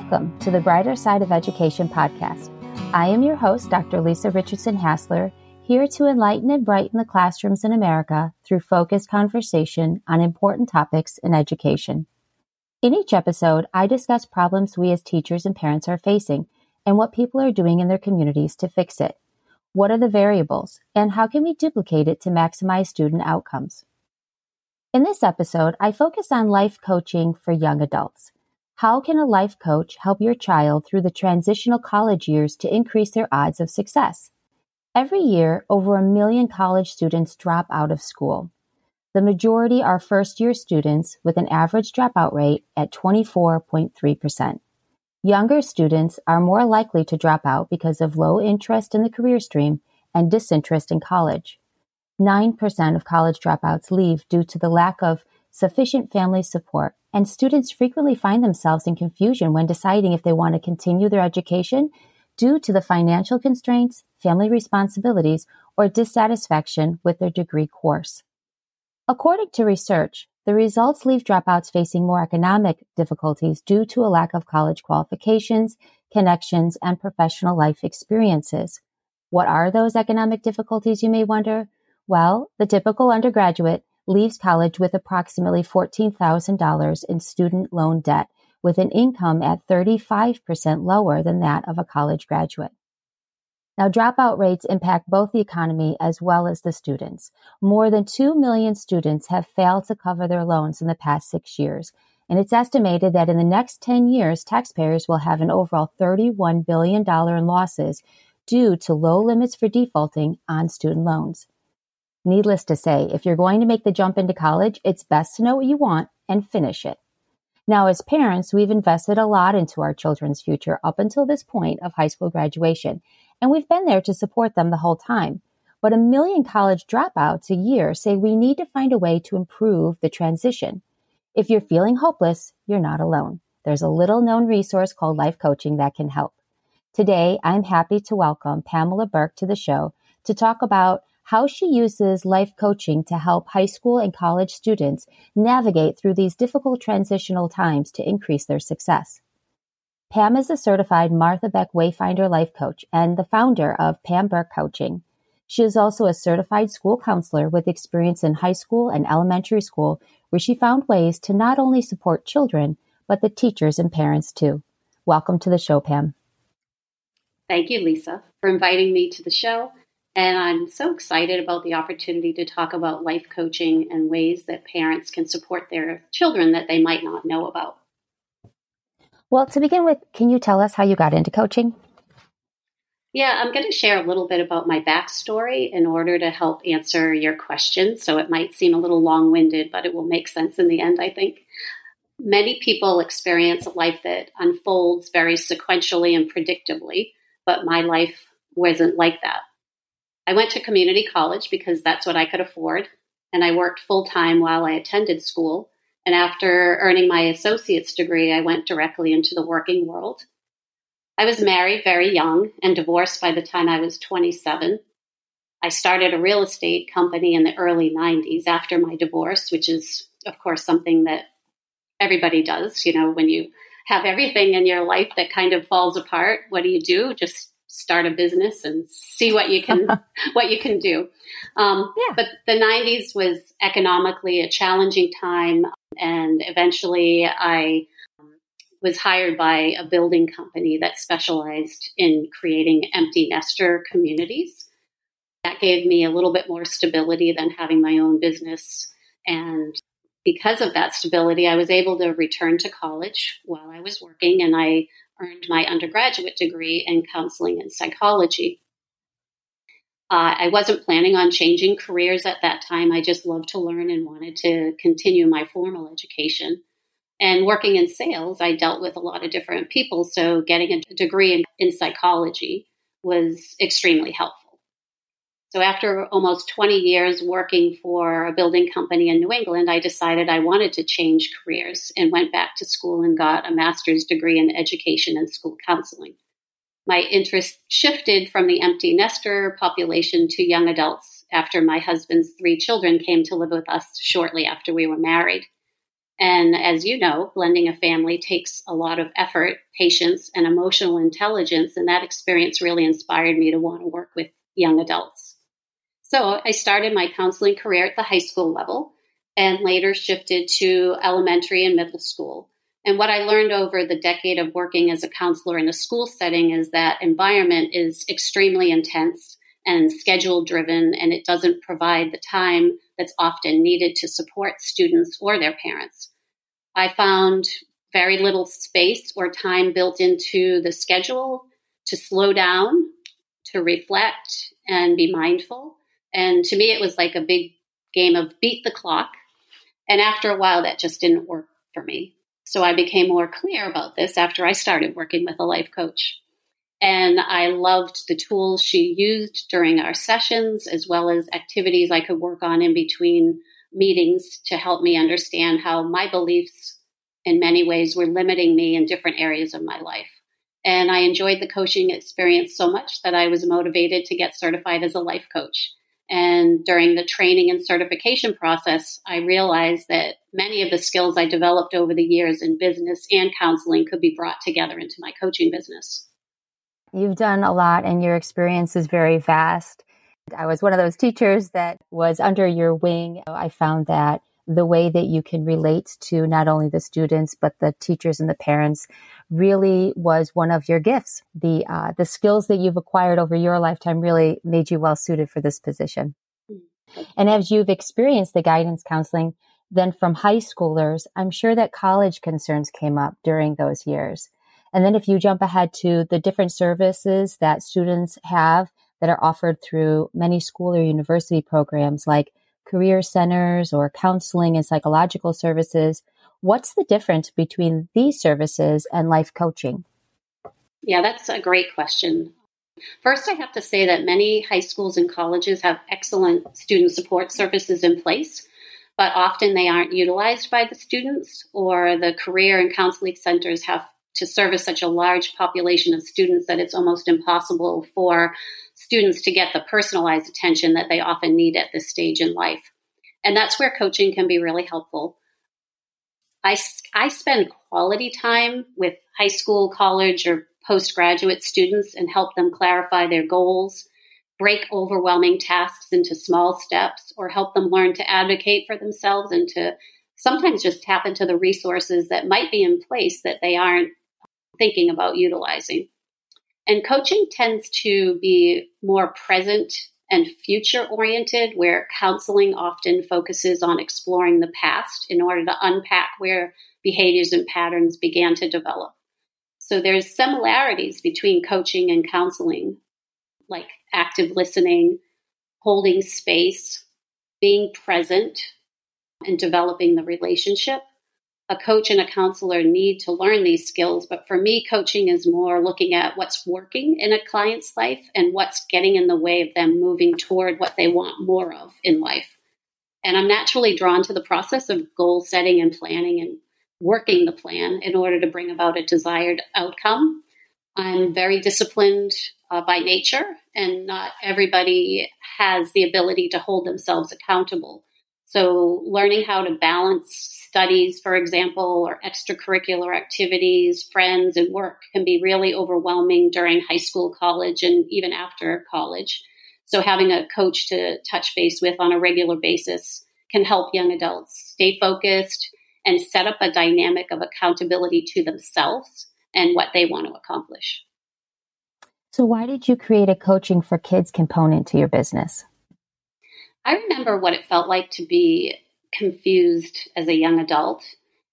Welcome to the Brighter Side of Education podcast. I am your host, Dr. Lisa Richardson Hassler, here to enlighten and brighten the classrooms in America through focused conversation on important topics in education. In each episode, I discuss problems we as teachers and parents are facing and what people are doing in their communities to fix it. What are the variables, and how can we duplicate it to maximize student outcomes? In this episode, I focus on life coaching for young adults. How can a life coach help your child through the transitional college years to increase their odds of success? Every year, over a million college students drop out of school. The majority are first year students with an average dropout rate at 24.3%. Younger students are more likely to drop out because of low interest in the career stream and disinterest in college. 9% of college dropouts leave due to the lack of sufficient family support, and students frequently find themselves in confusion when deciding if they want to continue their education due to the financial constraints, family responsibilities, or dissatisfaction with their degree course. According to research, the results leave dropouts facing more economic difficulties due to a lack of college qualifications, connections, and professional life experiences. What are those economic difficulties, you may wonder? Well, the typical undergraduate leaves college with approximately $14,000 in student loan debt with an income at 35% lower than that of a college graduate. Now, dropout rates impact both the economy as well as the students. More than 2 million students have failed to cover their loans in the past six years, and it's estimated that in the next 10 years, taxpayers will have an overall $31 billion in losses due to low limits for defaulting on student loans. Needless to say, if you're going to make the jump into college, it's best to know what you want and finish it. Now, as parents, we've invested a lot into our children's future up until this point of high school graduation, and we've been there to support them the whole time. But a million college dropouts a year say we need to find a way to improve the transition. If you're feeling hopeless, you're not alone. There's a little known resource called life coaching that can help. Today, I'm happy to welcome Pamela Burke to the show to talk about how she uses life coaching to help high school and college students navigate through these difficult transitional times to increase their success. Pam is a certified Martha Beck Wayfinder life coach and the founder of Pam Burke Coaching. She is also a certified school counselor with experience in high school and elementary school, where she found ways to not only support children, but the teachers and parents too. Welcome to the show, Pam. Thank you, Lisa, for inviting me to the show and I'm so excited about the opportunity to talk about life coaching and ways that parents can support their children that they might not know about. Well, to begin with, can you tell us how you got into coaching? Yeah, I'm going to share a little bit about my backstory in order to help answer your question. So it might seem a little long winded, but it will make sense in the end, I think. Many people experience a life that unfolds very sequentially and predictably, but my life wasn't like that. I went to community college because that's what I could afford, and I worked full time while I attended school. And after earning my associate's degree, I went directly into the working world. I was married very young and divorced by the time I was 27. I started a real estate company in the early 90s after my divorce, which is, of course, something that everybody does. You know, when you have everything in your life that kind of falls apart, what do you do? Just start a business and see what you can what you can do. Um, yeah. But the '90s was economically a challenging time, and eventually I um, was hired by a building company that specialized in creating empty nester communities. That gave me a little bit more stability than having my own business. And because of that stability, I was able to return to college while I was working, and I earned my undergraduate degree in counseling and psychology. Uh, I wasn't planning on changing careers at that time. I just loved to learn and wanted to continue my formal education. And working in sales, I dealt with a lot of different people. So getting a degree in, in psychology was extremely helpful. So after almost 20 years working for a building company in New England, I decided I wanted to change careers and went back to school and got a master's degree in education and school counseling. My interest shifted from the empty nester population to young adults after my husband's three children came to live with us shortly after we were married. And as you know, blending a family takes a lot of effort, patience, and emotional intelligence. And that experience really inspired me to want to work with young adults. So I started my counseling career at the high school level and later shifted to elementary and middle school. And what I learned over the decade of working as a counselor in a school setting is that environment is extremely intense and schedule driven, and it doesn't provide the time that's often needed to support students or their parents. I found very little space or time built into the schedule to slow down, to reflect, and be mindful. And to me, it was like a big game of beat the clock. And after a while, that just didn't work for me. So I became more clear about this after I started working with a life coach. And I loved the tools she used during our sessions, as well as activities I could work on in between meetings to help me understand how my beliefs, in many ways, were limiting me in different areas of my life. And I enjoyed the coaching experience so much that I was motivated to get certified as a life coach. And during the training and certification process, I realized that many of the skills I developed over the years in business and counseling could be brought together into my coaching business. You've done a lot and your experience is very vast. I was one of those teachers that was under your wing. I found that the way that you can relate to not only the students but the teachers and the parents really was one of your gifts. The uh, the skills that you've acquired over your lifetime really made you well suited for this position. And as you've experienced the guidance counseling, then from high schoolers, I'm sure that college concerns came up during those years. And then if you jump ahead to the different services that students have that are offered through many school or university programs like career centers or counseling and psychological services, what's the difference between these services and life coaching? Yeah, that's a great question. First, I have to say that many high schools and colleges have excellent student support services in place, but often they aren't utilized by the students, or the career and counseling centers have to service such a large population of students that it's almost impossible for students to get the personalized attention that they often need at this stage in life. And that's where coaching can be really helpful. I, I spend quality time with high school, college, or postgraduate students and help them clarify their goals, break overwhelming tasks into small steps, or help them learn to advocate for themselves and to sometimes just tap into the resources that might be in place that they aren't thinking about utilizing. And coaching tends to be more present and future oriented, where counseling often focuses on exploring the past in order to unpack where behaviors and patterns began to develop. So there's similarities between coaching and counseling, like active listening, holding space, being present, and developing the relationship a coach and a counselor need to learn these skills. But for me, coaching is more looking at what's working in a client's life and what's getting in the way of them moving toward what they want more of in life. And I'm naturally drawn to the process of goal setting and planning and working the plan in order to bring about a desired outcome. I'm very disciplined uh, by nature, and not everybody has the ability to hold themselves accountable. So, learning how to balance studies, for example, or extracurricular activities, friends, and work can be really overwhelming during high school, college, and even after college. So, having a coach to touch base with on a regular basis can help young adults stay focused and set up a dynamic of accountability to themselves and what they want to accomplish. So, why did you create a coaching for kids component to your business? I remember what it felt like to be confused as a young adult.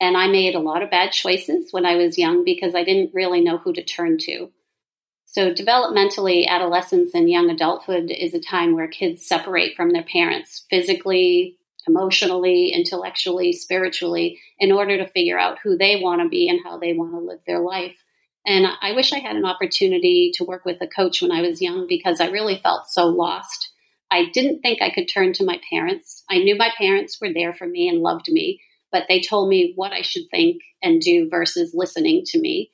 And I made a lot of bad choices when I was young because I didn't really know who to turn to. So, developmentally, adolescence and young adulthood is a time where kids separate from their parents physically, emotionally, intellectually, spiritually, in order to figure out who they want to be and how they want to live their life. And I wish I had an opportunity to work with a coach when I was young because I really felt so lost I didn't think I could turn to my parents. I knew my parents were there for me and loved me, but they told me what I should think and do versus listening to me.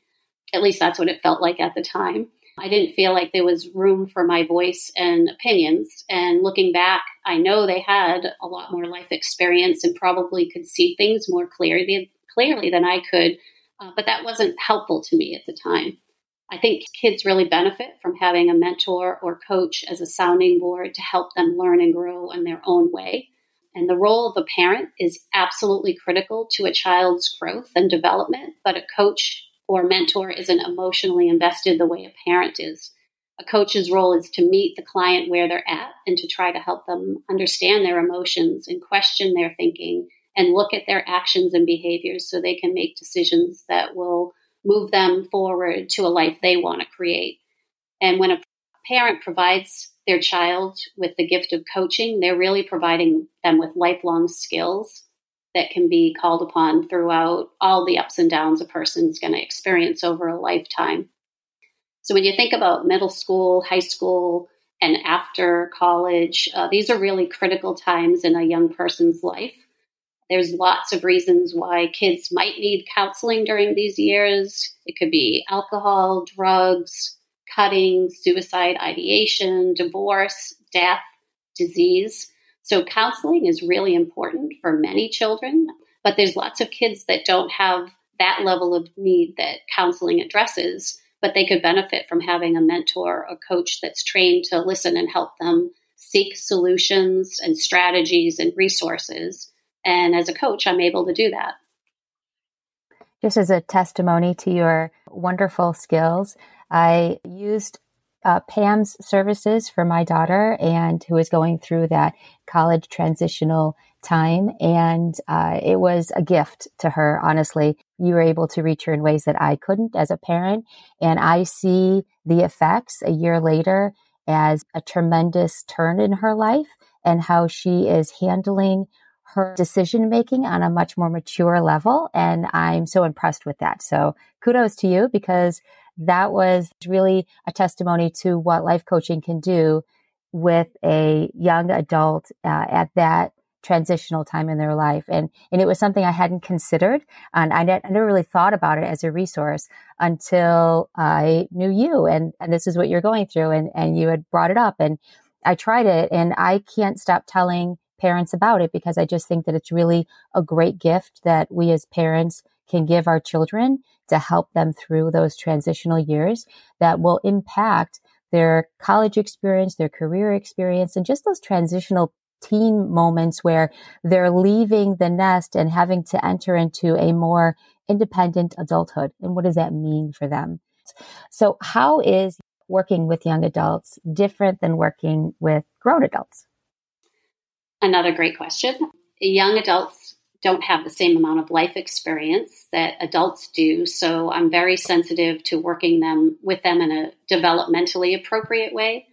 At least that's what it felt like at the time. I didn't feel like there was room for my voice and opinions. And looking back, I know they had a lot more life experience and probably could see things more clearly, clearly than I could. Uh, but that wasn't helpful to me at the time. I think kids really benefit from having a mentor or coach as a sounding board to help them learn and grow in their own way. And the role of a parent is absolutely critical to a child's growth and development, but a coach or mentor isn't emotionally invested the way a parent is. A coach's role is to meet the client where they're at and to try to help them understand their emotions and question their thinking and look at their actions and behaviors so they can make decisions that will move them forward to a life they want to create. And when a parent provides their child with the gift of coaching, they're really providing them with lifelong skills that can be called upon throughout all the ups and downs a person's going to experience over a lifetime. So when you think about middle school, high school, and after college, uh, these are really critical times in a young person's life. There's lots of reasons why kids might need counseling during these years. It could be alcohol, drugs, cutting, suicide ideation, divorce, death, disease. So counseling is really important for many children, but there's lots of kids that don't have that level of need that counseling addresses, but they could benefit from having a mentor or coach that's trained to listen and help them seek solutions and strategies and resources. And as a coach, I'm able to do that. Just as a testimony to your wonderful skills, I used uh, Pam's services for my daughter and who is going through that college transitional time. And uh, it was a gift to her, honestly. You were able to reach her in ways that I couldn't as a parent. And I see the effects a year later as a tremendous turn in her life and how she is handling her decision making on a much more mature level. And I'm so impressed with that. So kudos to you because that was really a testimony to what life coaching can do with a young adult uh, at that transitional time in their life. And, and it was something I hadn't considered. And I, ne- I never really thought about it as a resource until I knew you and, and this is what you're going through and, and you had brought it up and I tried it and I can't stop telling parents about it because I just think that it's really a great gift that we as parents can give our children to help them through those transitional years that will impact their college experience, their career experience, and just those transitional teen moments where they're leaving the nest and having to enter into a more independent adulthood. And what does that mean for them? So, how is working with young adults different than working with grown adults? Another great question. Young adults don't have the same amount of life experience that adults do. So I'm very sensitive to working them with them in a developmentally appropriate way.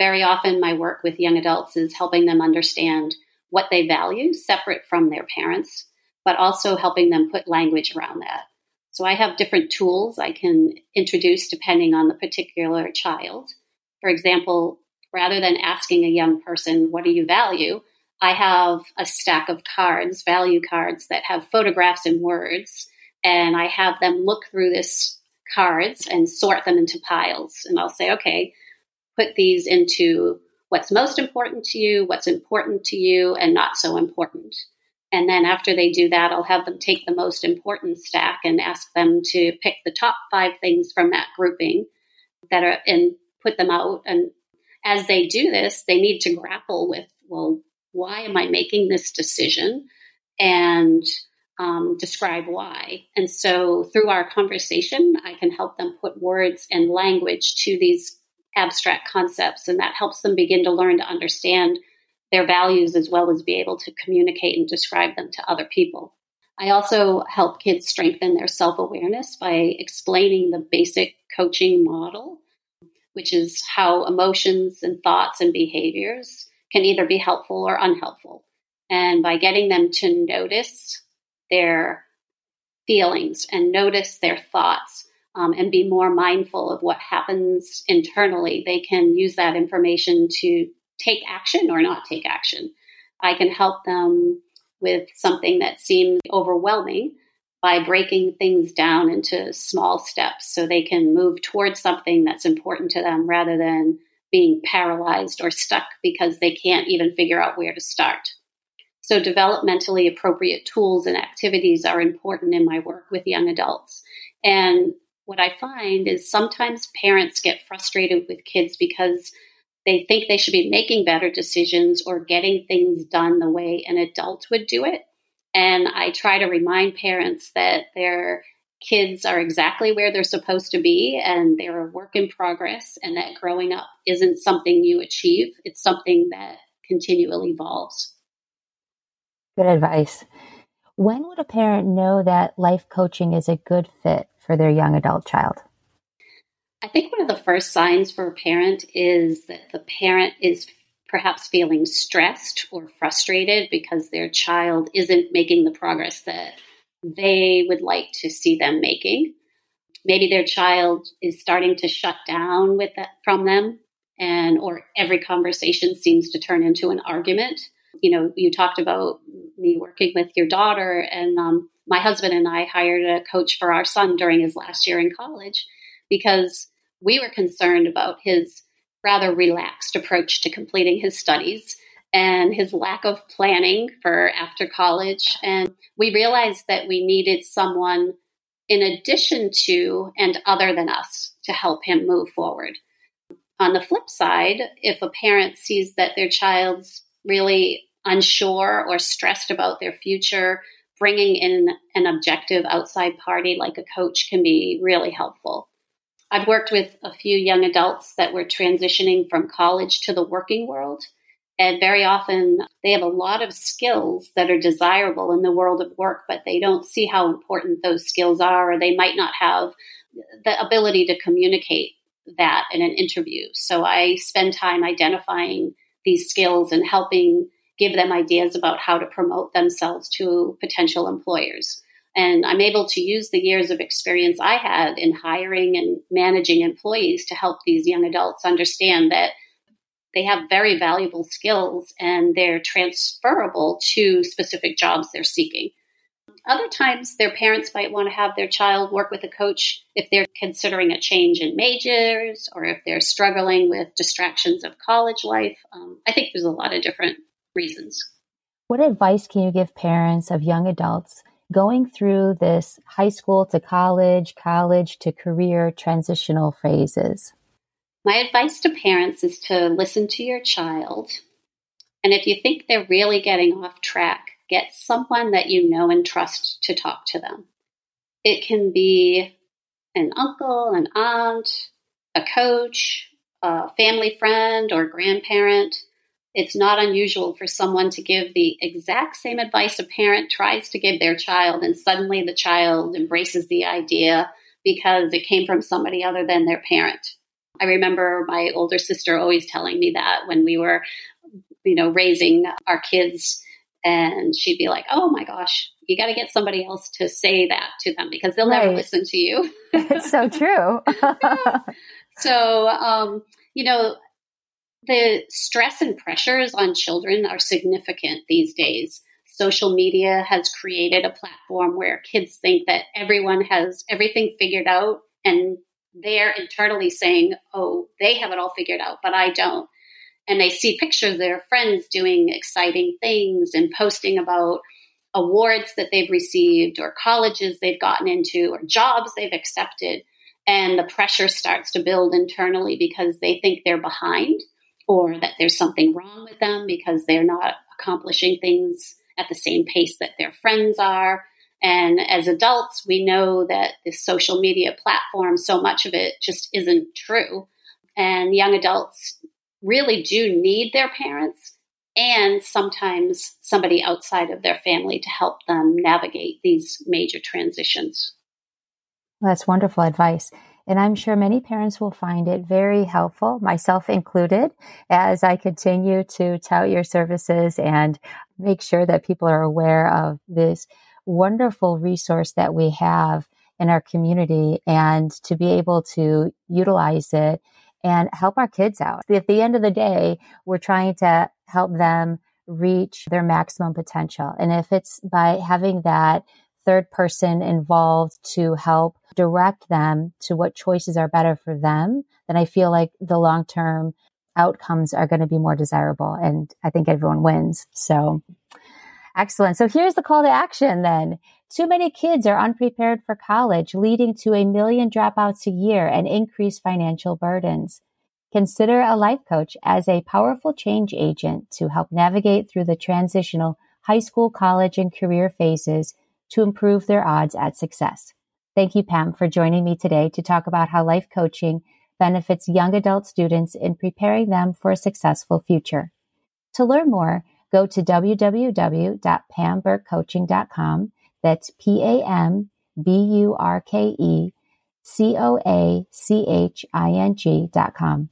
Very often my work with young adults is helping them understand what they value separate from their parents, but also helping them put language around that. So I have different tools I can introduce depending on the particular child. For example, rather than asking a young person, what do you value? I have a stack of cards, value cards that have photographs and words, and I have them look through this cards and sort them into piles. And I'll say, okay, put these into what's most important to you, what's important to you, and not so important. And then after they do that, I'll have them take the most important stack and ask them to pick the top five things from that grouping that are and put them out. And as they do this, they need to grapple with, well, why am I making this decision? And um, describe why. And so through our conversation, I can help them put words and language to these abstract concepts, and that helps them begin to learn to understand their values as well as be able to communicate and describe them to other people. I also help kids strengthen their self awareness by explaining the basic coaching model, which is how emotions and thoughts and behaviors can either be helpful or unhelpful. And by getting them to notice their feelings and notice their thoughts um, and be more mindful of what happens internally, they can use that information to take action or not take action. I can help them with something that seems overwhelming by breaking things down into small steps so they can move towards something that's important to them rather than being paralyzed or stuck because they can't even figure out where to start. So, developmentally appropriate tools and activities are important in my work with young adults. And what I find is sometimes parents get frustrated with kids because they think they should be making better decisions or getting things done the way an adult would do it. And I try to remind parents that their kids are exactly where they're supposed to be and they're a work in progress, and that growing up isn't something you achieve, it's something that continually evolves. Good advice. When would a parent know that life coaching is a good fit for their young adult child? I think one of the first signs for a parent is that the parent is perhaps feeling stressed or frustrated because their child isn't making the progress that they would like to see them making. Maybe their child is starting to shut down with that from them and or every conversation seems to turn into an argument. You know, you talked about me working with your daughter and um, my husband and I hired a coach for our son during his last year in college because we were concerned about his rather relaxed approach to completing his studies and his lack of planning for after college. And we realized that we needed someone in addition to and other than us to help him move forward. On the flip side, if a parent sees that their child's really unsure or stressed about their future, bringing in an objective outside party like a coach can be really helpful. I've worked with a few young adults that were transitioning from college to the working world. And very often they have a lot of skills that are desirable in the world of work, but they don't see how important those skills are, or they might not have the ability to communicate that in an interview. So I spend time identifying these skills and helping give them ideas about how to promote themselves to potential employers. And I'm able to use the years of experience I had in hiring and managing employees to help these young adults understand that they have very valuable skills and they're transferable to specific jobs they're seeking. Other times, their parents might want to have their child work with a coach if they're considering a change in majors or if they're struggling with distractions of college life. Um, I think there's a lot of different reasons. What advice can you give parents of young adults going through this high school to college, college to career transitional phases? My advice to parents is to listen to your child. And if you think they're really getting off track, get someone that you know and trust to talk to them. It can be an uncle, an aunt, a coach, a family friend, or grandparent. It's not unusual for someone to give the exact same advice a parent tries to give their child, and suddenly the child embraces the idea because it came from somebody other than their parent. I remember my older sister always telling me that when we were, you know, raising our kids, and she'd be like, "Oh my gosh, you got to get somebody else to say that to them because they'll right. never listen to you." it's so true. so, um, you know, the stress and pressures on children are significant these days. Social media has created a platform where kids think that everyone has everything figured out and they're internally saying, oh, they have it all figured out, but I don't. And they see pictures of their friends doing exciting things and posting about awards that they've received or colleges they've gotten into or jobs they've accepted. And the pressure starts to build internally because they think they're behind or that there's something wrong with them because they're not accomplishing things at the same pace that their friends are. And as adults, we know that this social media platform, so much of it just isn't true. And young adults really do need their parents and sometimes somebody outside of their family to help them navigate these major transitions. That's wonderful advice. And I'm sure many parents will find it very helpful, myself included, as I continue to tout your services and make sure that people are aware of this wonderful resource that we have in our community and to be able to utilize it and help our kids out. At the end of the day, we're trying to help them reach their maximum potential. And if it's by having that third person involved to help direct them to what choices are better for them, then I feel like the long term outcomes are going to be more desirable. And I think everyone wins. So excellent. So here's the call to action then. Too many kids are unprepared for college, leading to a million dropouts a year and increased financial burdens. Consider a life coach as a powerful change agent to help navigate through the transitional high school, college, and career phases to improve their odds at success. Thank you, Pam, for joining me today to talk about how life coaching benefits young adult students in preparing them for a successful future. To learn more, go to www.pamburkecoaching.com. That's P A M B U R K E C O A C H I N G.com.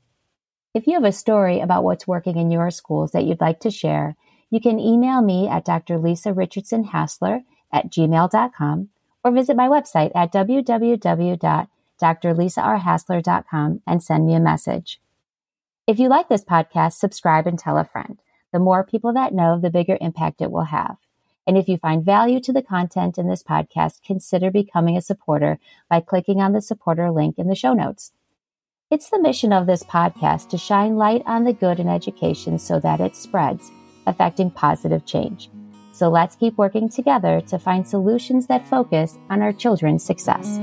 If you have a story about what's working in your schools that you'd like to share, you can email me at Dr. Lisa Richardson Hassler at gmail.com or visit my website at www.drlisarhassler.com and send me a message. If you like this podcast, subscribe and tell a friend. The more people that know, the bigger impact it will have. And if you find value to the content in this podcast, consider becoming a supporter by clicking on the supporter link in the show notes. It's the mission of this podcast to shine light on the good in education so that it spreads, affecting positive change. So let's keep working together to find solutions that focus on our children's success.